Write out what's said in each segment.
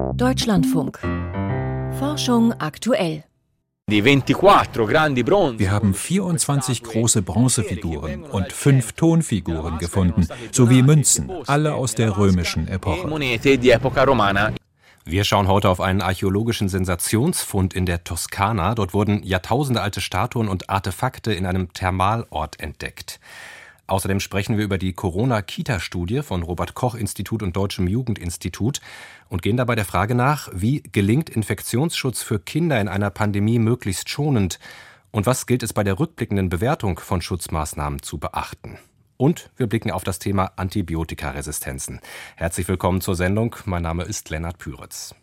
Deutschlandfunk. Forschung aktuell. Wir haben 24 große Bronzefiguren und fünf Tonfiguren gefunden, sowie Münzen, alle aus der römischen Epoche. Wir schauen heute auf einen archäologischen Sensationsfund in der Toskana. Dort wurden jahrtausendealte Statuen und Artefakte in einem Thermalort entdeckt. Außerdem sprechen wir über die Corona-Kita-Studie von Robert Koch-Institut und Deutschem Jugendinstitut und gehen dabei der Frage nach, wie gelingt Infektionsschutz für Kinder in einer Pandemie möglichst schonend und was gilt es bei der rückblickenden Bewertung von Schutzmaßnahmen zu beachten. Und wir blicken auf das Thema Antibiotikaresistenzen. Herzlich willkommen zur Sendung. Mein Name ist Lennart Püritz.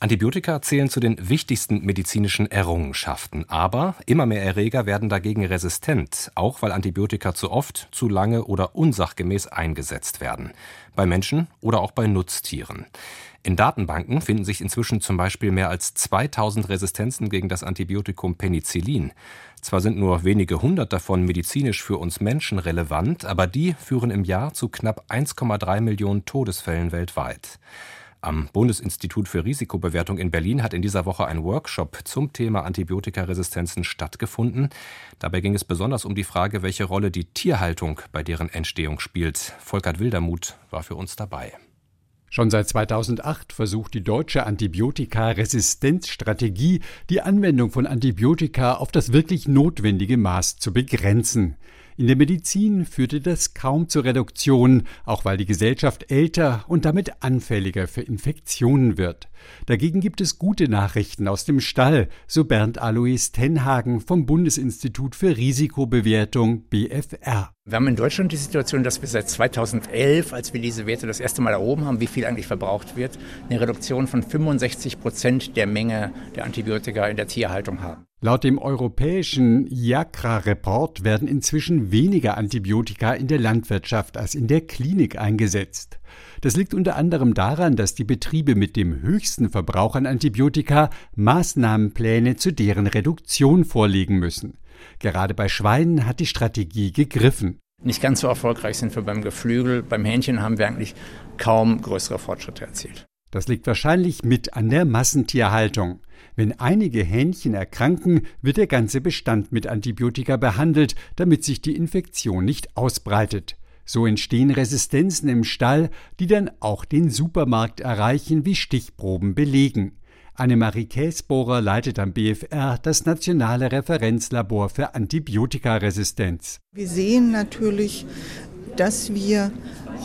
Antibiotika zählen zu den wichtigsten medizinischen Errungenschaften, aber immer mehr Erreger werden dagegen resistent, auch weil Antibiotika zu oft, zu lange oder unsachgemäß eingesetzt werden, bei Menschen oder auch bei Nutztieren. In Datenbanken finden sich inzwischen zum Beispiel mehr als 2000 Resistenzen gegen das Antibiotikum Penicillin. Zwar sind nur wenige hundert davon medizinisch für uns Menschen relevant, aber die führen im Jahr zu knapp 1,3 Millionen Todesfällen weltweit. Am Bundesinstitut für Risikobewertung in Berlin hat in dieser Woche ein Workshop zum Thema Antibiotikaresistenzen stattgefunden. Dabei ging es besonders um die Frage, welche Rolle die Tierhaltung bei deren Entstehung spielt. Volkert Wildermuth war für uns dabei. Schon seit 2008 versucht die deutsche Antibiotikaresistenzstrategie, die Anwendung von Antibiotika auf das wirklich notwendige Maß zu begrenzen. In der Medizin führte das kaum zur Reduktion, auch weil die Gesellschaft älter und damit anfälliger für Infektionen wird. Dagegen gibt es gute Nachrichten aus dem Stall, so Bernd Alois Tenhagen vom Bundesinstitut für Risikobewertung BFR. Wir haben in Deutschland die Situation, dass wir seit 2011, als wir diese Werte das erste Mal erhoben haben, wie viel eigentlich verbraucht wird, eine Reduktion von 65 Prozent der Menge der Antibiotika in der Tierhaltung haben. Laut dem europäischen IACRA-Report werden inzwischen weniger Antibiotika in der Landwirtschaft als in der Klinik eingesetzt. Das liegt unter anderem daran, dass die Betriebe mit dem höchsten Verbrauch an Antibiotika Maßnahmenpläne zu deren Reduktion vorlegen müssen. Gerade bei Schweinen hat die Strategie gegriffen. Nicht ganz so erfolgreich sind wir beim Geflügel. Beim Hähnchen haben wir eigentlich kaum größere Fortschritte erzielt. Das liegt wahrscheinlich mit an der Massentierhaltung. Wenn einige Hähnchen erkranken, wird der ganze Bestand mit Antibiotika behandelt, damit sich die Infektion nicht ausbreitet. So entstehen Resistenzen im Stall, die dann auch den Supermarkt erreichen, wie Stichproben belegen. Annemarie Käsbohrer leitet am BFR das nationale Referenzlabor für Antibiotikaresistenz. Wir sehen natürlich, dass wir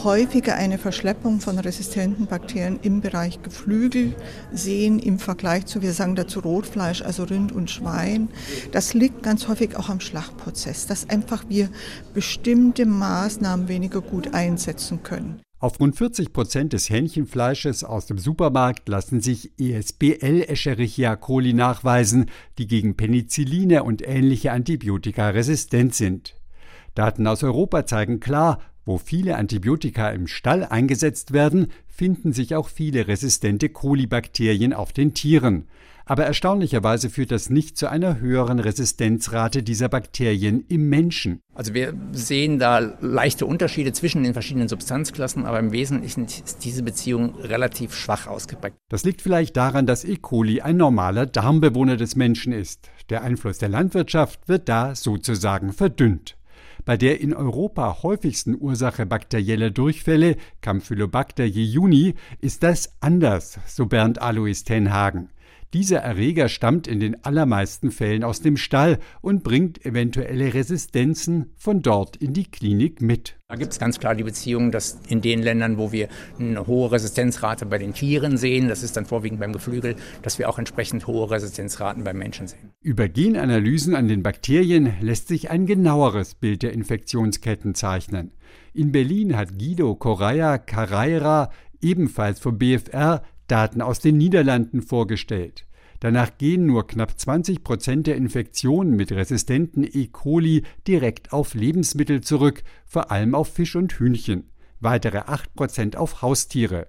häufiger eine Verschleppung von resistenten Bakterien im Bereich Geflügel sehen im Vergleich zu, wir sagen dazu Rotfleisch, also Rind und Schwein. Das liegt ganz häufig auch am Schlachtprozess, dass einfach wir bestimmte Maßnahmen weniger gut einsetzen können. Auf rund 40 Prozent des Hähnchenfleisches aus dem Supermarkt lassen sich ESBL Escherichia coli nachweisen, die gegen Penicilline und ähnliche Antibiotika resistent sind. Daten aus Europa zeigen klar, wo viele Antibiotika im Stall eingesetzt werden, finden sich auch viele resistente Kolibakterien auf den Tieren. Aber erstaunlicherweise führt das nicht zu einer höheren Resistenzrate dieser Bakterien im Menschen. Also wir sehen da leichte Unterschiede zwischen den verschiedenen Substanzklassen, aber im Wesentlichen ist diese Beziehung relativ schwach ausgeprägt. Das liegt vielleicht daran, dass E. coli ein normaler Darmbewohner des Menschen ist. Der Einfluss der Landwirtschaft wird da sozusagen verdünnt. Bei der in Europa häufigsten Ursache bakterieller Durchfälle, Campylobacter jejuni, ist das anders, so Bernd Alois Tenhagen. Dieser Erreger stammt in den allermeisten Fällen aus dem Stall und bringt eventuelle Resistenzen von dort in die Klinik mit. Da gibt es ganz klar die Beziehung, dass in den Ländern, wo wir eine hohe Resistenzrate bei den Tieren sehen, das ist dann vorwiegend beim Geflügel, dass wir auch entsprechend hohe Resistenzraten beim Menschen sehen. Über Genanalysen an den Bakterien lässt sich ein genaueres Bild der Infektionsketten zeichnen. In Berlin hat Guido Correa Carreira, ebenfalls vom BFR, Daten aus den Niederlanden vorgestellt. Danach gehen nur knapp 20 Prozent der Infektionen mit resistenten E. coli direkt auf Lebensmittel zurück, vor allem auf Fisch und Hühnchen, weitere 8 Prozent auf Haustiere.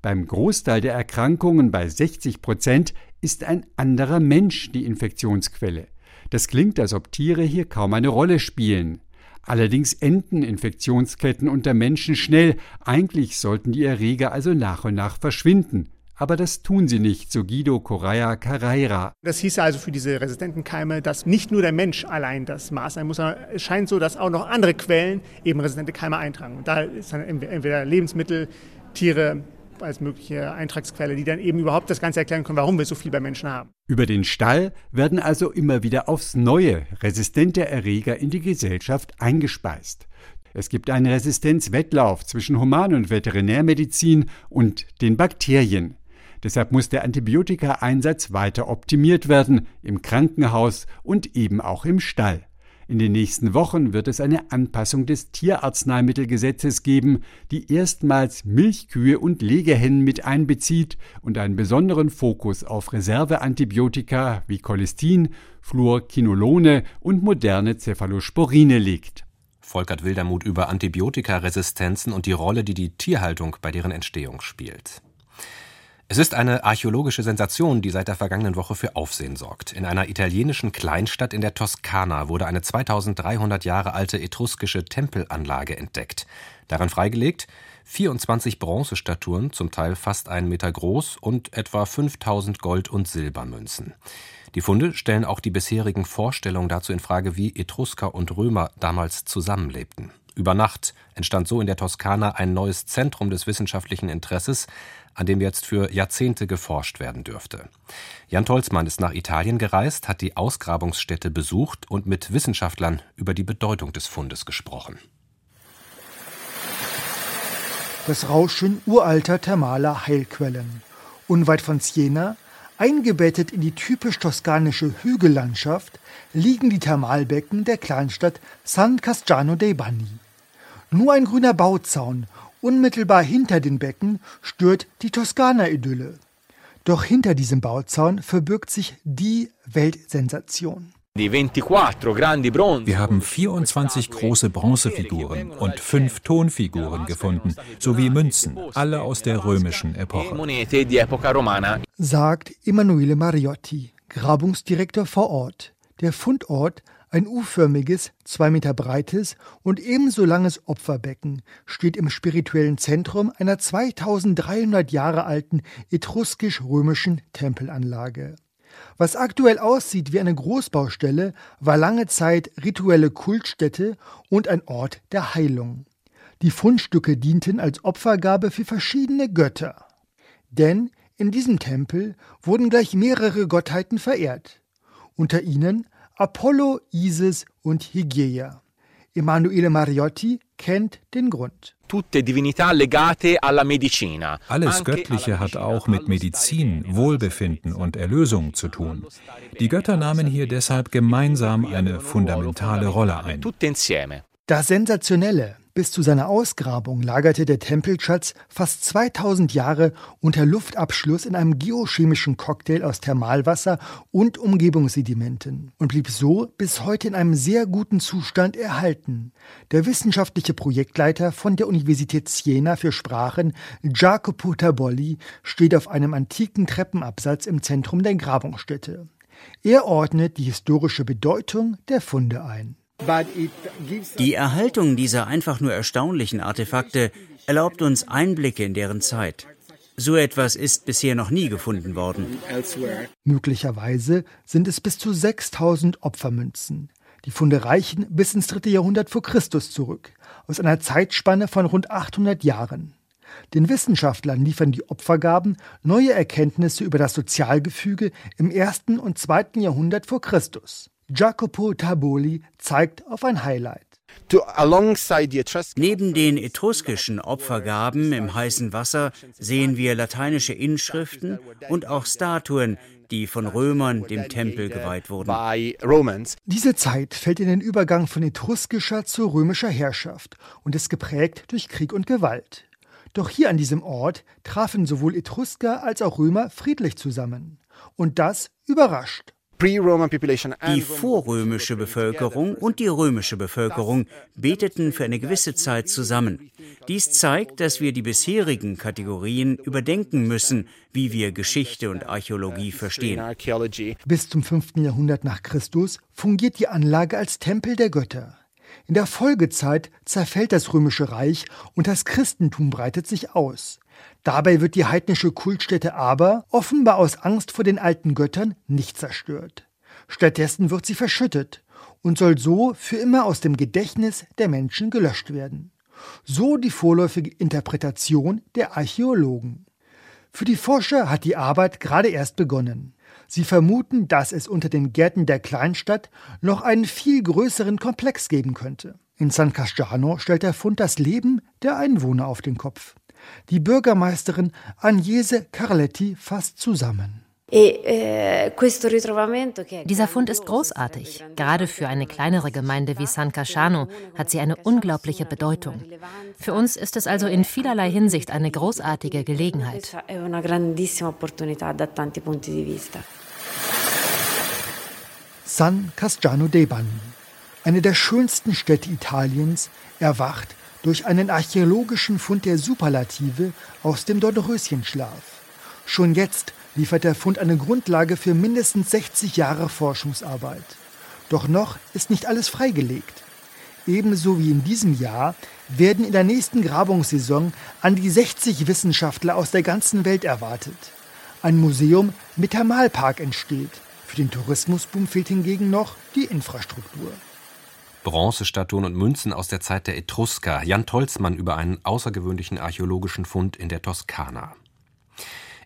Beim Großteil der Erkrankungen bei 60 Prozent ist ein anderer Mensch die Infektionsquelle. Das klingt, als ob Tiere hier kaum eine Rolle spielen. Allerdings enden Infektionsketten unter Menschen schnell, eigentlich sollten die Erreger also nach und nach verschwinden, Aber das tun sie nicht, so Guido Correa Carreira. Das hieß also für diese resistenten Keime, dass nicht nur der Mensch allein das Maß sein muss, sondern es scheint so, dass auch noch andere Quellen eben resistente Keime eintragen. Und da ist dann entweder Lebensmittel, Tiere, als mögliche Eintragsquelle, die dann eben überhaupt das Ganze erklären können, warum wir so viel bei Menschen haben. Über den Stall werden also immer wieder aufs neue resistente Erreger in die Gesellschaft eingespeist. Es gibt einen Resistenzwettlauf zwischen Human- und Veterinärmedizin und den Bakterien. Deshalb muss der Antibiotikaeinsatz weiter optimiert werden, im Krankenhaus und eben auch im Stall. In den nächsten Wochen wird es eine Anpassung des Tierarzneimittelgesetzes geben, die erstmals Milchkühe und Legehennen mit einbezieht und einen besonderen Fokus auf Reserveantibiotika wie Cholestin, Fluorquinolone und moderne Cephalosporine legt. Volkert Wildermuth über Antibiotikaresistenzen und die Rolle, die die Tierhaltung bei deren Entstehung spielt. Es ist eine archäologische Sensation, die seit der vergangenen Woche für Aufsehen sorgt. In einer italienischen Kleinstadt in der Toskana wurde eine 2300 Jahre alte etruskische Tempelanlage entdeckt. Daran freigelegt 24 Bronzestatuen, zum Teil fast einen Meter groß und etwa 5000 Gold- und Silbermünzen. Die Funde stellen auch die bisherigen Vorstellungen dazu in Frage, wie Etrusker und Römer damals zusammenlebten. Über Nacht entstand so in der Toskana ein neues Zentrum des wissenschaftlichen Interesses, an dem jetzt für Jahrzehnte geforscht werden dürfte. Jan Tolzmann ist nach Italien gereist, hat die Ausgrabungsstätte besucht und mit Wissenschaftlern über die Bedeutung des Fundes gesprochen. Das Rauschen uralter thermaler Heilquellen. Unweit von Siena, eingebettet in die typisch toskanische Hügellandschaft, liegen die Thermalbecken der Kleinstadt San Casciano dei Bagni. Nur ein grüner Bauzaun Unmittelbar hinter den Becken stört die Toskana-Idylle. Doch hinter diesem Bauzaun verbirgt sich die Weltsensation. Wir haben 24 große Bronzefiguren und fünf Tonfiguren gefunden, sowie Münzen, alle aus der römischen Epoche. Sagt Emanuele Mariotti, Grabungsdirektor vor Ort. Der Fundort ein U-förmiges, zwei Meter breites und ebenso langes Opferbecken steht im spirituellen Zentrum einer 2300 Jahre alten etruskisch-römischen Tempelanlage. Was aktuell aussieht wie eine Großbaustelle, war lange Zeit rituelle Kultstätte und ein Ort der Heilung. Die Fundstücke dienten als Opfergabe für verschiedene Götter. Denn in diesem Tempel wurden gleich mehrere Gottheiten verehrt. Unter ihnen Apollo, Isis und Hygieia. Emanuele Mariotti kennt den Grund. Alles Göttliche hat auch mit Medizin, Wohlbefinden und Erlösung zu tun. Die Götter nahmen hier deshalb gemeinsam eine fundamentale Rolle ein. Das Sensationelle, bis zu seiner Ausgrabung lagerte der Tempelschatz fast 2000 Jahre unter Luftabschluss in einem geochemischen Cocktail aus Thermalwasser und Umgebungssedimenten und blieb so bis heute in einem sehr guten Zustand erhalten. Der wissenschaftliche Projektleiter von der Universität Siena für Sprachen, Jacopo Tabolli, steht auf einem antiken Treppenabsatz im Zentrum der Grabungsstätte. Er ordnet die historische Bedeutung der Funde ein. Die Erhaltung dieser einfach nur erstaunlichen Artefakte erlaubt uns Einblicke in deren Zeit. So etwas ist bisher noch nie gefunden worden. Möglicherweise sind es bis zu 6000 Opfermünzen. Die Funde reichen bis ins dritte Jahrhundert vor Christus zurück, aus einer Zeitspanne von rund 800 Jahren. Den Wissenschaftlern liefern die Opfergaben neue Erkenntnisse über das Sozialgefüge im ersten und zweiten Jahrhundert vor Christus. Jacopo Taboli zeigt auf ein Highlight. Neben den etruskischen Opfergaben im heißen Wasser sehen wir lateinische Inschriften und auch Statuen, die von Römern dem Tempel geweiht wurden. Diese Zeit fällt in den Übergang von etruskischer zu römischer Herrschaft und ist geprägt durch Krieg und Gewalt. Doch hier an diesem Ort trafen sowohl Etrusker als auch Römer friedlich zusammen. Und das überrascht. Die vorrömische Bevölkerung und die römische Bevölkerung beteten für eine gewisse Zeit zusammen. Dies zeigt, dass wir die bisherigen Kategorien überdenken müssen, wie wir Geschichte und Archäologie verstehen. Bis zum 5. Jahrhundert nach Christus fungiert die Anlage als Tempel der Götter. In der Folgezeit zerfällt das römische Reich und das Christentum breitet sich aus. Dabei wird die heidnische Kultstätte aber, offenbar aus Angst vor den alten Göttern, nicht zerstört. Stattdessen wird sie verschüttet und soll so für immer aus dem Gedächtnis der Menschen gelöscht werden. So die vorläufige Interpretation der Archäologen. Für die Forscher hat die Arbeit gerade erst begonnen. Sie vermuten, dass es unter den Gärten der Kleinstadt noch einen viel größeren Komplex geben könnte. In San Casciano stellt der Fund das Leben der Einwohner auf den Kopf. Die Bürgermeisterin Agnese Carletti fasst zusammen. E, eh, Dieser Fund ist großartig. Gerade für eine kleinere Gemeinde wie San Casciano hat sie eine unglaubliche Bedeutung. Für uns ist es also in vielerlei Hinsicht eine großartige Gelegenheit. San Casciano dei Banni, eine der schönsten Städte Italiens, erwacht durch einen archäologischen Fund der Superlative aus dem Dornröschenschlaf. Schon jetzt liefert der Fund eine Grundlage für mindestens 60 Jahre Forschungsarbeit. Doch noch ist nicht alles freigelegt. Ebenso wie in diesem Jahr werden in der nächsten Grabungssaison an die 60 Wissenschaftler aus der ganzen Welt erwartet. Ein Museum mit Thermalpark entsteht. Für den Tourismusboom fehlt hingegen noch die Infrastruktur. Bronzestatuen und Münzen aus der Zeit der Etrusker. Jan Tolzmann über einen außergewöhnlichen archäologischen Fund in der Toskana.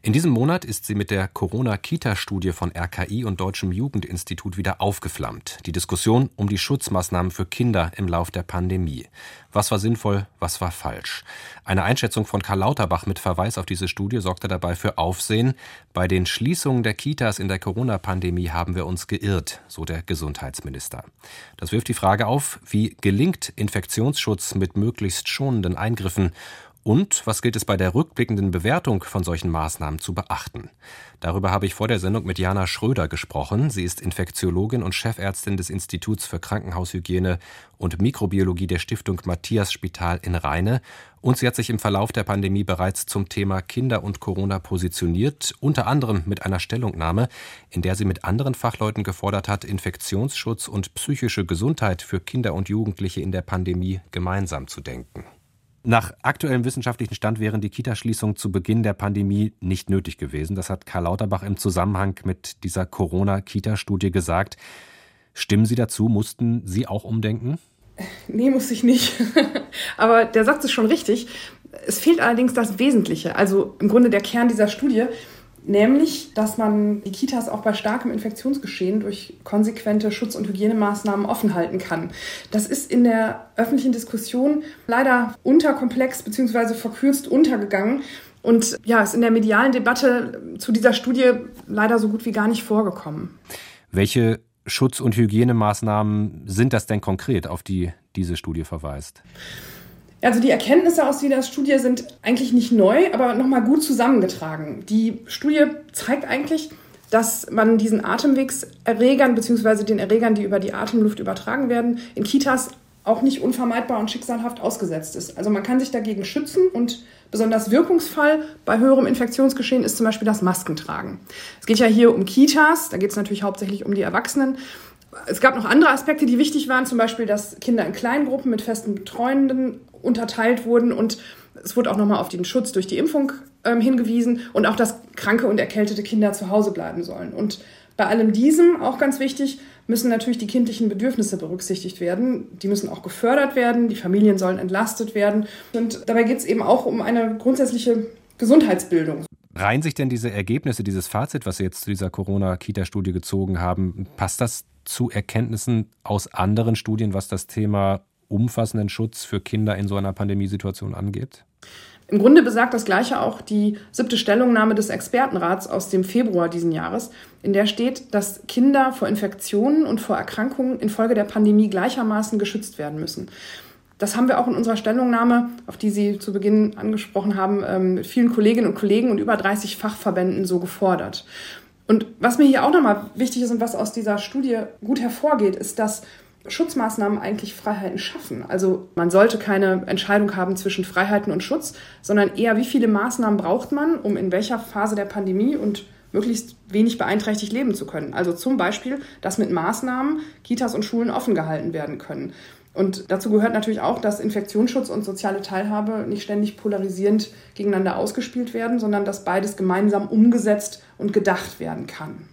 In diesem Monat ist sie mit der Corona-Kita-Studie von RKI und Deutschem Jugendinstitut wieder aufgeflammt. Die Diskussion um die Schutzmaßnahmen für Kinder im Lauf der Pandemie. Was war sinnvoll, was war falsch? Eine Einschätzung von Karl Lauterbach mit Verweis auf diese Studie sorgte dabei für Aufsehen. Bei den Schließungen der Kitas in der Corona-Pandemie haben wir uns geirrt, so der Gesundheitsminister. Das wirft die Frage auf, wie gelingt Infektionsschutz mit möglichst schonenden Eingriffen und was gilt es bei der rückblickenden Bewertung von solchen Maßnahmen zu beachten? Darüber habe ich vor der Sendung mit Jana Schröder gesprochen. Sie ist Infektiologin und Chefärztin des Instituts für Krankenhaushygiene und Mikrobiologie der Stiftung Matthias Spital in Rheine. Und sie hat sich im Verlauf der Pandemie bereits zum Thema Kinder und Corona positioniert, unter anderem mit einer Stellungnahme, in der sie mit anderen Fachleuten gefordert hat, Infektionsschutz und psychische Gesundheit für Kinder und Jugendliche in der Pandemie gemeinsam zu denken. Nach aktuellem wissenschaftlichen Stand wären die Kitaschließungen zu Beginn der Pandemie nicht nötig gewesen. Das hat Karl Lauterbach im Zusammenhang mit dieser Corona-Kita-Studie gesagt. Stimmen Sie dazu? Mussten Sie auch umdenken? Nee, muss ich nicht. Aber der Satz ist schon richtig. Es fehlt allerdings das Wesentliche, also im Grunde der Kern dieser Studie nämlich, dass man die Kitas auch bei starkem Infektionsgeschehen durch konsequente Schutz- und Hygienemaßnahmen offen halten kann. Das ist in der öffentlichen Diskussion leider unterkomplex bzw. verkürzt untergegangen und ja, ist in der medialen Debatte zu dieser Studie leider so gut wie gar nicht vorgekommen. Welche Schutz- und Hygienemaßnahmen sind das denn konkret, auf die diese Studie verweist? Also die Erkenntnisse aus dieser Studie sind eigentlich nicht neu, aber nochmal gut zusammengetragen. Die Studie zeigt eigentlich, dass man diesen Atemwegserregern bzw. den Erregern, die über die Atemluft übertragen werden, in Kitas auch nicht unvermeidbar und schicksalhaft ausgesetzt ist. Also man kann sich dagegen schützen und besonders wirkungsvoll bei höherem Infektionsgeschehen ist zum Beispiel das Maskentragen. Es geht ja hier um Kitas, da geht es natürlich hauptsächlich um die Erwachsenen. Es gab noch andere Aspekte, die wichtig waren, zum Beispiel, dass Kinder in kleinen Gruppen mit festen Betreuenden unterteilt wurden und es wurde auch nochmal auf den Schutz durch die Impfung ähm, hingewiesen und auch, dass kranke und erkältete Kinder zu Hause bleiben sollen. Und bei allem diesem, auch ganz wichtig, müssen natürlich die kindlichen Bedürfnisse berücksichtigt werden. Die müssen auch gefördert werden, die Familien sollen entlastet werden. Und dabei geht es eben auch um eine grundsätzliche Gesundheitsbildung. Reihen sich denn diese Ergebnisse, dieses Fazit, was Sie jetzt zu dieser Corona-Kita-Studie gezogen haben, passt das zu Erkenntnissen aus anderen Studien, was das Thema umfassenden Schutz für Kinder in so einer Pandemiesituation angeht? Im Grunde besagt das Gleiche auch die siebte Stellungnahme des Expertenrats aus dem Februar diesen Jahres, in der steht, dass Kinder vor Infektionen und vor Erkrankungen infolge der Pandemie gleichermaßen geschützt werden müssen. Das haben wir auch in unserer Stellungnahme, auf die Sie zu Beginn angesprochen haben, ähm, mit vielen Kolleginnen und Kollegen und über 30 Fachverbänden so gefordert. Und was mir hier auch nochmal wichtig ist und was aus dieser Studie gut hervorgeht, ist, dass Schutzmaßnahmen eigentlich Freiheiten schaffen. Also man sollte keine Entscheidung haben zwischen Freiheiten und Schutz, sondern eher, wie viele Maßnahmen braucht man, um in welcher Phase der Pandemie und möglichst wenig beeinträchtigt leben zu können. Also zum Beispiel, dass mit Maßnahmen Kitas und Schulen offen gehalten werden können. Und dazu gehört natürlich auch, dass Infektionsschutz und soziale Teilhabe nicht ständig polarisierend gegeneinander ausgespielt werden, sondern dass beides gemeinsam umgesetzt und gedacht werden kann.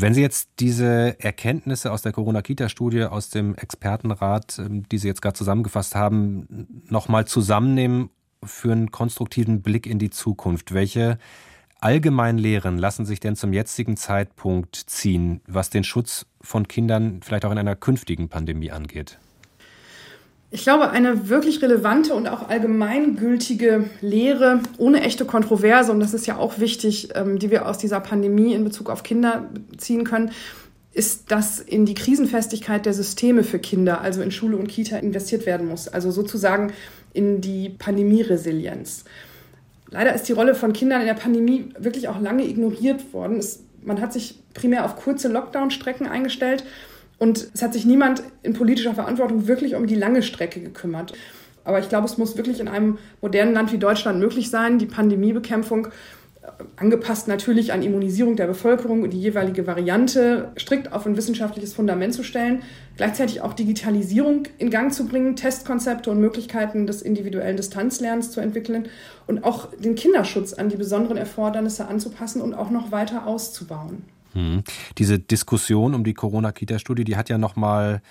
Wenn Sie jetzt diese Erkenntnisse aus der Corona-Kita-Studie, aus dem Expertenrat, ähm, die Sie jetzt gerade zusammengefasst haben, nochmal zusammennehmen für einen konstruktiven Blick in die Zukunft, welche allgemeinen Lehren lassen sich denn zum jetzigen Zeitpunkt ziehen, was den Schutz von Kindern vielleicht auch in einer künftigen Pandemie angeht? Ich glaube, eine wirklich relevante und auch allgemeingültige Lehre ohne echte Kontroverse, und das ist ja auch wichtig, ähm, die wir aus dieser Pandemie in Bezug auf Kinder ziehen können, ist, dass in die Krisenfestigkeit der Systeme für Kinder, also in Schule und Kita, investiert werden muss. Also sozusagen in die Pandemieresilienz. Leider ist die Rolle von Kindern in der Pandemie wirklich auch lange ignoriert worden. Es, man hat sich primär auf kurze Lockdown-Strecken eingestellt und es hat sich niemand in politischer Verantwortung wirklich um die lange Strecke gekümmert. Aber ich glaube, es muss wirklich in einem modernen Land wie Deutschland möglich sein, die Pandemiebekämpfung äh, angepasst natürlich an Immunisierung der Bevölkerung und die jeweilige Variante strikt auf ein wissenschaftliches Fundament zu stellen, gleichzeitig auch Digitalisierung in Gang zu bringen, Testkonzepte und Möglichkeiten des individuellen Distanzlernens zu entwickeln und auch den Kinderschutz an die besonderen Erfordernisse anzupassen und auch noch weiter auszubauen. Hm. Diese Diskussion um die Corona-Kita-Studie, die hat ja nochmal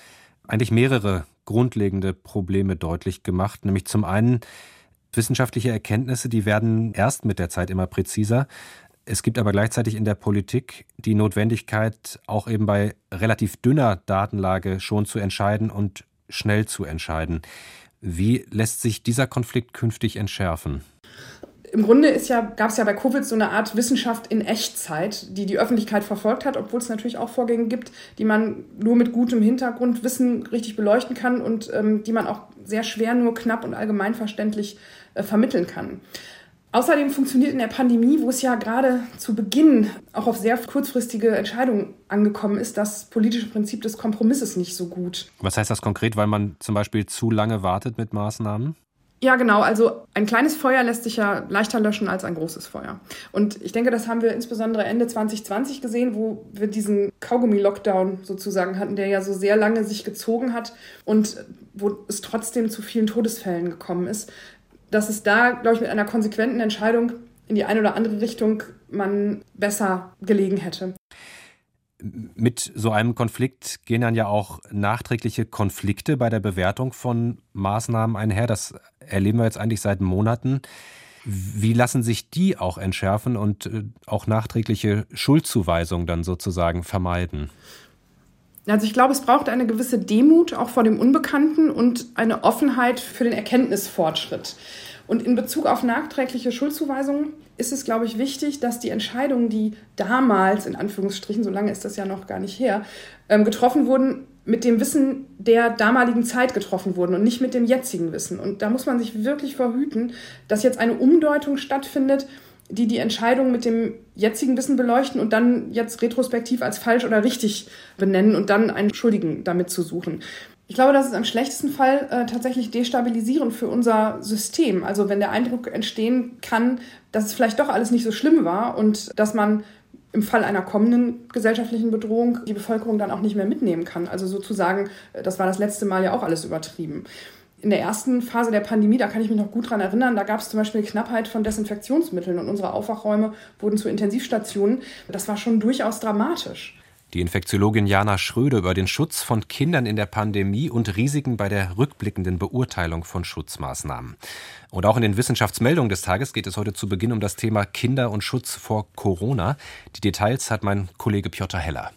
eigentlich mehrere grundlegende Probleme deutlich gemacht. Nämlich zum einen wissenschaftliche Erkenntnisse, die werden erst mit der Zeit immer präziser. Es gibt aber gleichzeitig in der Politik die Notwendigkeit, auch eben bei relativ dünner Datenlage schon zu entscheiden und schnell zu entscheiden. Wie lässt sich dieser Konflikt künftig entschärfen? Im Grunde ja, gab es ja bei Covid so eine Art Wissenschaft in Echtzeit, die die Öffentlichkeit verfolgt hat, obwohl es natürlich auch Vorgänge gibt, die man nur mit gutem Hintergrundwissen richtig beleuchten kann und ähm, die man auch sehr schwer nur knapp und allgemeinverständlich äh, vermitteln kann. Außerdem funktioniert in der Pandemie, wo es ja gerade zu Beginn auch auf sehr kurzfristige Entscheidungen angekommen ist, das politische Prinzip des Kompromisses nicht so gut. Was heißt das konkret, weil man zum Beispiel zu lange wartet mit Maßnahmen? Ja, genau. Also ein kleines Feuer lässt sich ja leichter löschen als ein großes Feuer. Und ich denke, das haben wir insbesondere Ende 2020 gesehen, wo wir diesen Kaugummi-Lockdown sozusagen hatten, der ja so sehr lange sich gezogen hat und wo es trotzdem zu vielen Todesfällen gekommen ist. Dass es da, glaube ich, mit einer konsequenten Entscheidung in die eine oder andere Richtung man besser gelegen hätte mit so einem Konflikt gehen dann ja auch nachträgliche Konflikte bei der Bewertung von Maßnahmen einher. Das erleben wir jetzt eigentlich seit Monaten. Wie lassen sich die auch entschärfen und äh, auch nachträgliche Schuldzuweisungen dann sozusagen vermeiden? Also ich glaube, es braucht eine gewisse Demut auch vor dem Unbekannten und eine Offenheit für den Erkenntnisfortschritt. Und in Bezug auf nachträgliche Schuldzuweisungen ist es, glaube ich, wichtig, dass die Entscheidungen, die damals, in Anführungsstrichen, so lange ist das ja noch gar nicht her, ähm, getroffen wurden, mit dem Wissen der damaligen Zeit getroffen wurden und nicht mit dem jetzigen Wissen. Und da muss man sich wirklich verhüten, dass jetzt eine Umdeutung stattfindet, die die Entscheidung mit dem jetzigen Wissen beleuchten und dann jetzt retrospektiv als falsch oder richtig benennen und dann einen Schuldigen damit zu suchen. Ich glaube, das ist im schlechtesten Fall äh, tatsächlich destabilisierend für unser System. Also wenn der Eindruck entstehen kann, dass es vielleicht doch alles nicht so schlimm war und dass man im Fall einer kommenden gesellschaftlichen Bedrohung die Bevölkerung dann auch nicht mehr mitnehmen kann. Also sozusagen, äh, das war das letzte Mal ja auch alles übertrieben. In der ersten Phase der Pandemie, da kann ich mich noch gut dran erinnern, da gab es zum Beispiel Knappheit von Desinfektionsmitteln und unsere Aufwachräume wurden zu Intensivstationen. Das war schon durchaus dramatisch. Die Infektiologin Jana Schröder über den Schutz von Kindern in der Pandemie und Risiken bei der rückblickenden Beurteilung von Schutzmaßnahmen. Und auch in den Wissenschaftsmeldungen des Tages geht es heute zu Beginn um das Thema Kinder und Schutz vor Corona. Die Details hat mein Kollege Piotr Heller.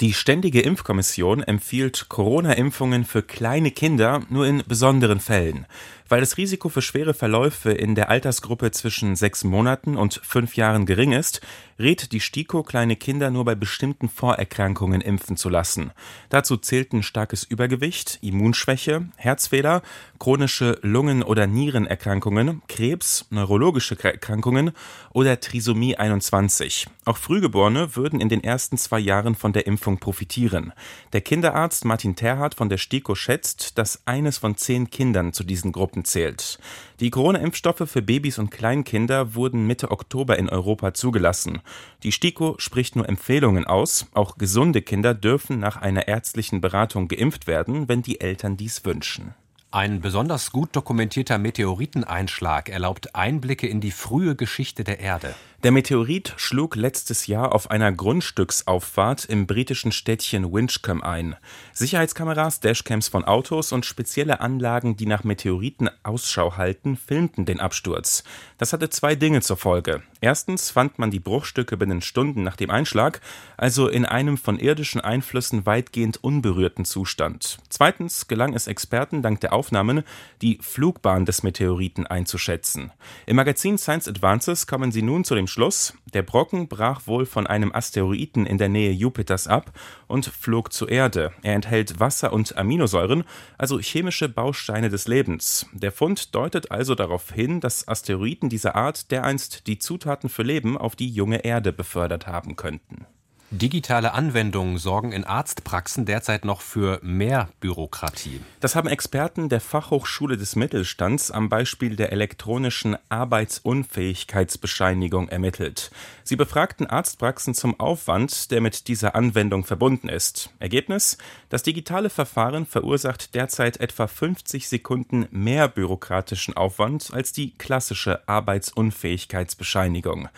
Die Ständige Impfkommission empfiehlt Corona-Impfungen für kleine Kinder nur in besonderen Fällen. Weil das Risiko für schwere Verläufe in der Altersgruppe zwischen sechs Monaten und fünf Jahren gering ist, rät die STIKO, kleine Kinder nur bei bestimmten Vorerkrankungen impfen zu lassen. Dazu zählten starkes Übergewicht, Immunschwäche, Herzfehler, chronische Lungen- oder Nierenerkrankungen, Krebs, neurologische Erkrankungen oder Trisomie 21. Auch Frühgeborene würden in den ersten zwei Jahren von der Impfung profitieren. Der Kinderarzt Martin Terhardt von der STIKO schätzt, dass eines von zehn Kindern zu diesen Gruppen Patienten zählt. Die Corona-Impfstoffe für Babys und Kleinkinder wurden Mitte Oktober in Europa zugelassen. Die STIKO spricht nur Empfehlungen aus. Auch gesunde Kinder dürfen nach einer ärztlichen Beratung geimpft werden, wenn die Eltern dies wünschen. Ein besonders gut dokumentierter Meteoriteneinschlag erlaubt Einblicke in die frühe Geschichte der Erde. Der Meteorit schlug letztes Jahr auf einer Grundstücksauffahrt im britischen Städtchen Winchcombe ein. Sicherheitskameras, Dashcams von Autos und spezielle Anlagen, die nach Meteoriten Ausschau halten, filmten den Absturz. Das hatte zwei Dinge zur Folge. Erstens fand man die Bruchstücke binnen Stunden nach dem Einschlag, also in einem von irdischen Einflüssen weitgehend unberührten Zustand. Zweitens gelang es Experten dank der Aufnahmen, die Flugbahn des Meteoriten einzuschätzen. Im Magazin Science Advances kommen sie nun zu dem Schluss, der Brocken brach wohl von einem Asteroiden in der Nähe Jupiters ab und flog zur Erde. Er enthält Wasser und Aminosäuren, also chemische Bausteine des Lebens. Der Fund deutet also darauf hin, dass Asteroiden dieser Art dereinst die Zutaten für Leben auf die junge Erde befördert haben könnten. Digitale Anwendungen sorgen in Arztpraxen derzeit noch für mehr Bürokratie. Das haben Experten der Fachhochschule des Mittelstands am Beispiel der elektronischen Arbeitsunfähigkeitsbescheinigung ermittelt. Sie befragten Arztpraxen zum Aufwand, der mit dieser Anwendung verbunden ist. Ergebnis: Das digitale Verfahren verursacht derzeit etwa 50 Sekunden mehr bürokratischen Aufwand als die klassische Arbeitsunfähigkeitsbescheinigung.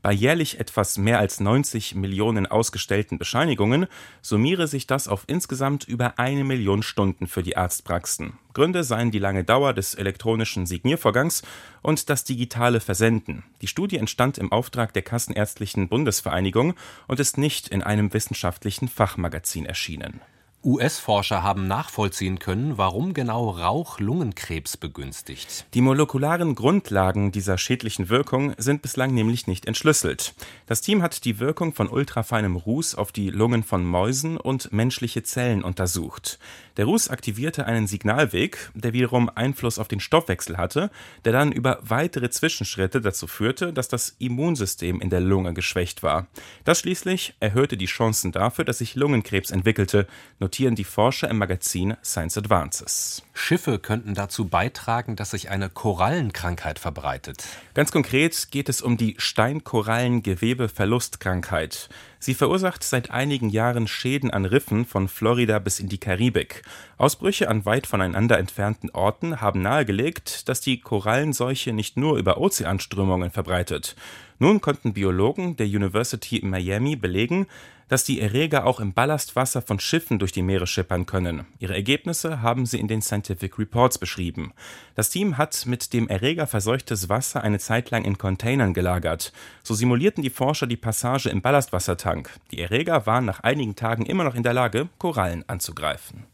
Bei jährlich etwas mehr als 90 Millionen ausgestellten Bescheinigungen summiere sich das auf insgesamt über eine Million Stunden für die Arztpraxen. Gründe seien die lange Dauer des elektronischen Signiervorgangs und das digitale Versenden. Die Studie entstand im Auftrag der Kassenärztlichen Bundesvereinigung und ist nicht in einem wissenschaftlichen Fachmagazin erschienen. US-Forscher haben nachvollziehen können, warum genau Rauch Lungenkrebs begünstigt. Die molekularen Grundlagen dieser schädlichen Wirkung sind bislang nämlich nicht entschlüsselt. Das Team hat die Wirkung von ultrafeinem Ruß auf die Lungen von Mäusen und menschliche Zellen untersucht. Der Ruß aktivierte einen Signalweg, der wiederum Einfluss auf den Stoffwechsel hatte, der dann über weitere Zwischenschritte dazu führte, dass das Immunsystem in der Lunge geschwächt war. Das schließlich erhöhte die Chancen dafür, dass sich Lungenkrebs entwickelte, notieren die Forscher im Magazin Science Advances. Schiffe könnten dazu beitragen, dass sich eine Korallenkrankheit verbreitet. Ganz konkret geht es um die Steinkorallengewebeverlustkrankheit. Sie verursacht seit einigen Jahren Schäden an Riffen von Florida bis in die Karibik. Ausbrüche an weit voneinander entfernten Orten haben nahegelegt, dass die Korallenseuche nicht nur über Ozeanströmungen verbreitet. Nun konnten Biologen der University in Miami belegen, dass die Erreger auch im Ballastwasser von Schiffen durch die Meere schippern können. Ihre Ergebnisse haben sie in den Scientific Reports beschrieben. Das Team hat mit dem Erreger verseuchtes Wasser eine Zeit lang in Containern gelagert. So simulierten die Forscher die Passage im Ballastwassertank. Die Erreger waren nach einigen Tagen immer noch in der Lage, Korallen anzugreifen.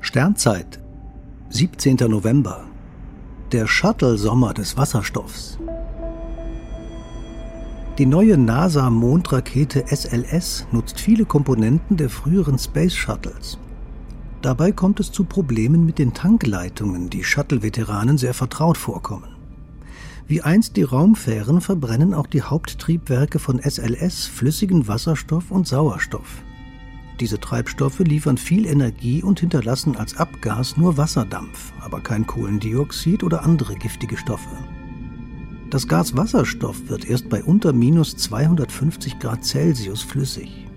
Sternzeit, 17. November. Der Shuttle-Sommer des Wasserstoffs. Die neue NASA-Mondrakete SLS nutzt viele Komponenten der früheren Space Shuttles. Dabei kommt es zu Problemen mit den Tankleitungen, die Shuttle-Veteranen sehr vertraut vorkommen. Wie einst die Raumfähren verbrennen auch die Haupttriebwerke von SLS flüssigen Wasserstoff und Sauerstoff. Diese Treibstoffe liefern viel Energie und hinterlassen als Abgas nur Wasserdampf, aber kein Kohlendioxid oder andere giftige Stoffe. Das Gas Wasserstoff wird erst bei unter minus 250 Grad Celsius flüssig.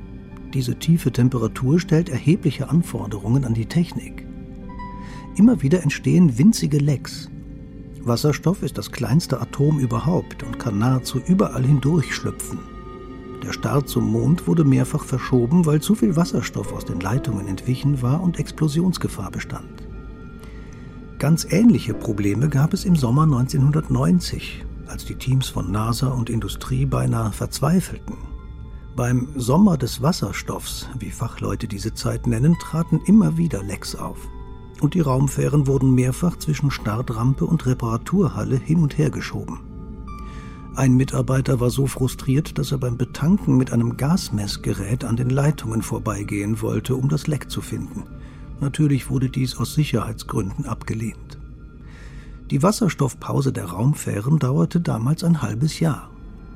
Diese tiefe Temperatur stellt erhebliche Anforderungen an die Technik. Immer wieder entstehen winzige Lecks. Wasserstoff ist das kleinste Atom überhaupt und kann nahezu überall hindurchschlüpfen. Der Start zum Mond wurde mehrfach verschoben, weil zu viel Wasserstoff aus den Leitungen entwichen war und Explosionsgefahr bestand. Ganz ähnliche Probleme gab es im Sommer 1990, als die Teams von NASA und Industrie beinahe verzweifelten. Beim Sommer des Wasserstoffs, wie Fachleute diese Zeit nennen, traten immer wieder Lecks auf. Und die Raumfähren wurden mehrfach zwischen Startrampe und Reparaturhalle hin und her geschoben. Ein Mitarbeiter war so frustriert, dass er beim Betanken mit einem Gasmessgerät an den Leitungen vorbeigehen wollte, um das Leck zu finden. Natürlich wurde dies aus Sicherheitsgründen abgelehnt. Die Wasserstoffpause der Raumfähren dauerte damals ein halbes Jahr.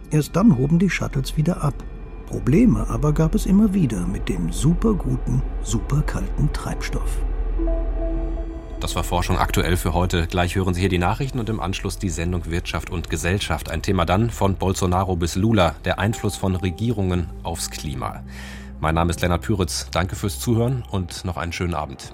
Erst dann hoben die Shuttles wieder ab. Probleme aber gab es immer wieder mit dem superguten, superkalten Treibstoff. Das war Forschung aktuell für heute. Gleich hören Sie hier die Nachrichten und im Anschluss die Sendung Wirtschaft und Gesellschaft. Ein Thema dann von Bolsonaro bis Lula, der Einfluss von Regierungen aufs Klima. Mein Name ist Lennart Püritz. Danke fürs Zuhören und noch einen schönen Abend.